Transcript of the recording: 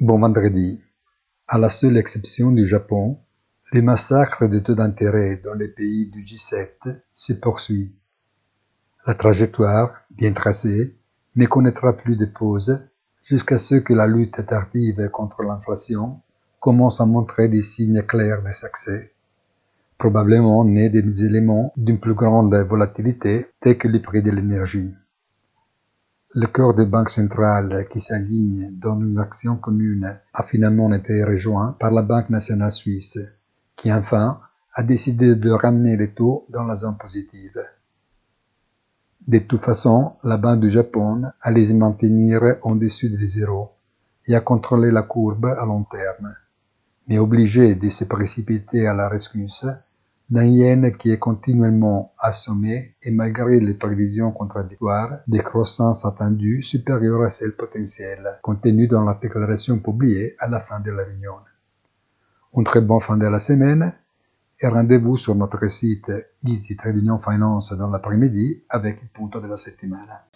Bon vendredi. À la seule exception du Japon, les massacres de taux d'intérêt dans les pays du G7 se poursuivent. La trajectoire, bien tracée, ne connaîtra plus de pause jusqu'à ce que la lutte tardive contre l'inflation commence à montrer des signes clairs de succès, probablement nés des éléments d'une plus grande volatilité tels que les prix de l'énergie. Le corps des banques centrales qui s'alignent dans une action commune a finalement été rejoint par la Banque nationale suisse, qui enfin a décidé de ramener les taux dans la zone positive. De toute façon, la Banque du Japon allait se maintenir en dessus des zéro et à contrôler la courbe à long terme, mais obligée de se précipiter à la rescousse d'un yen qui est continuellement assommé et malgré les prévisions contradictoires, des croissances attendues supérieures à celles potentielles, contenues dans la déclaration publiée à la fin de la réunion. Une très bonne fin de la semaine et rendez-vous sur notre site Easy Trading Finance dans l'après-midi avec le punto de la settimana.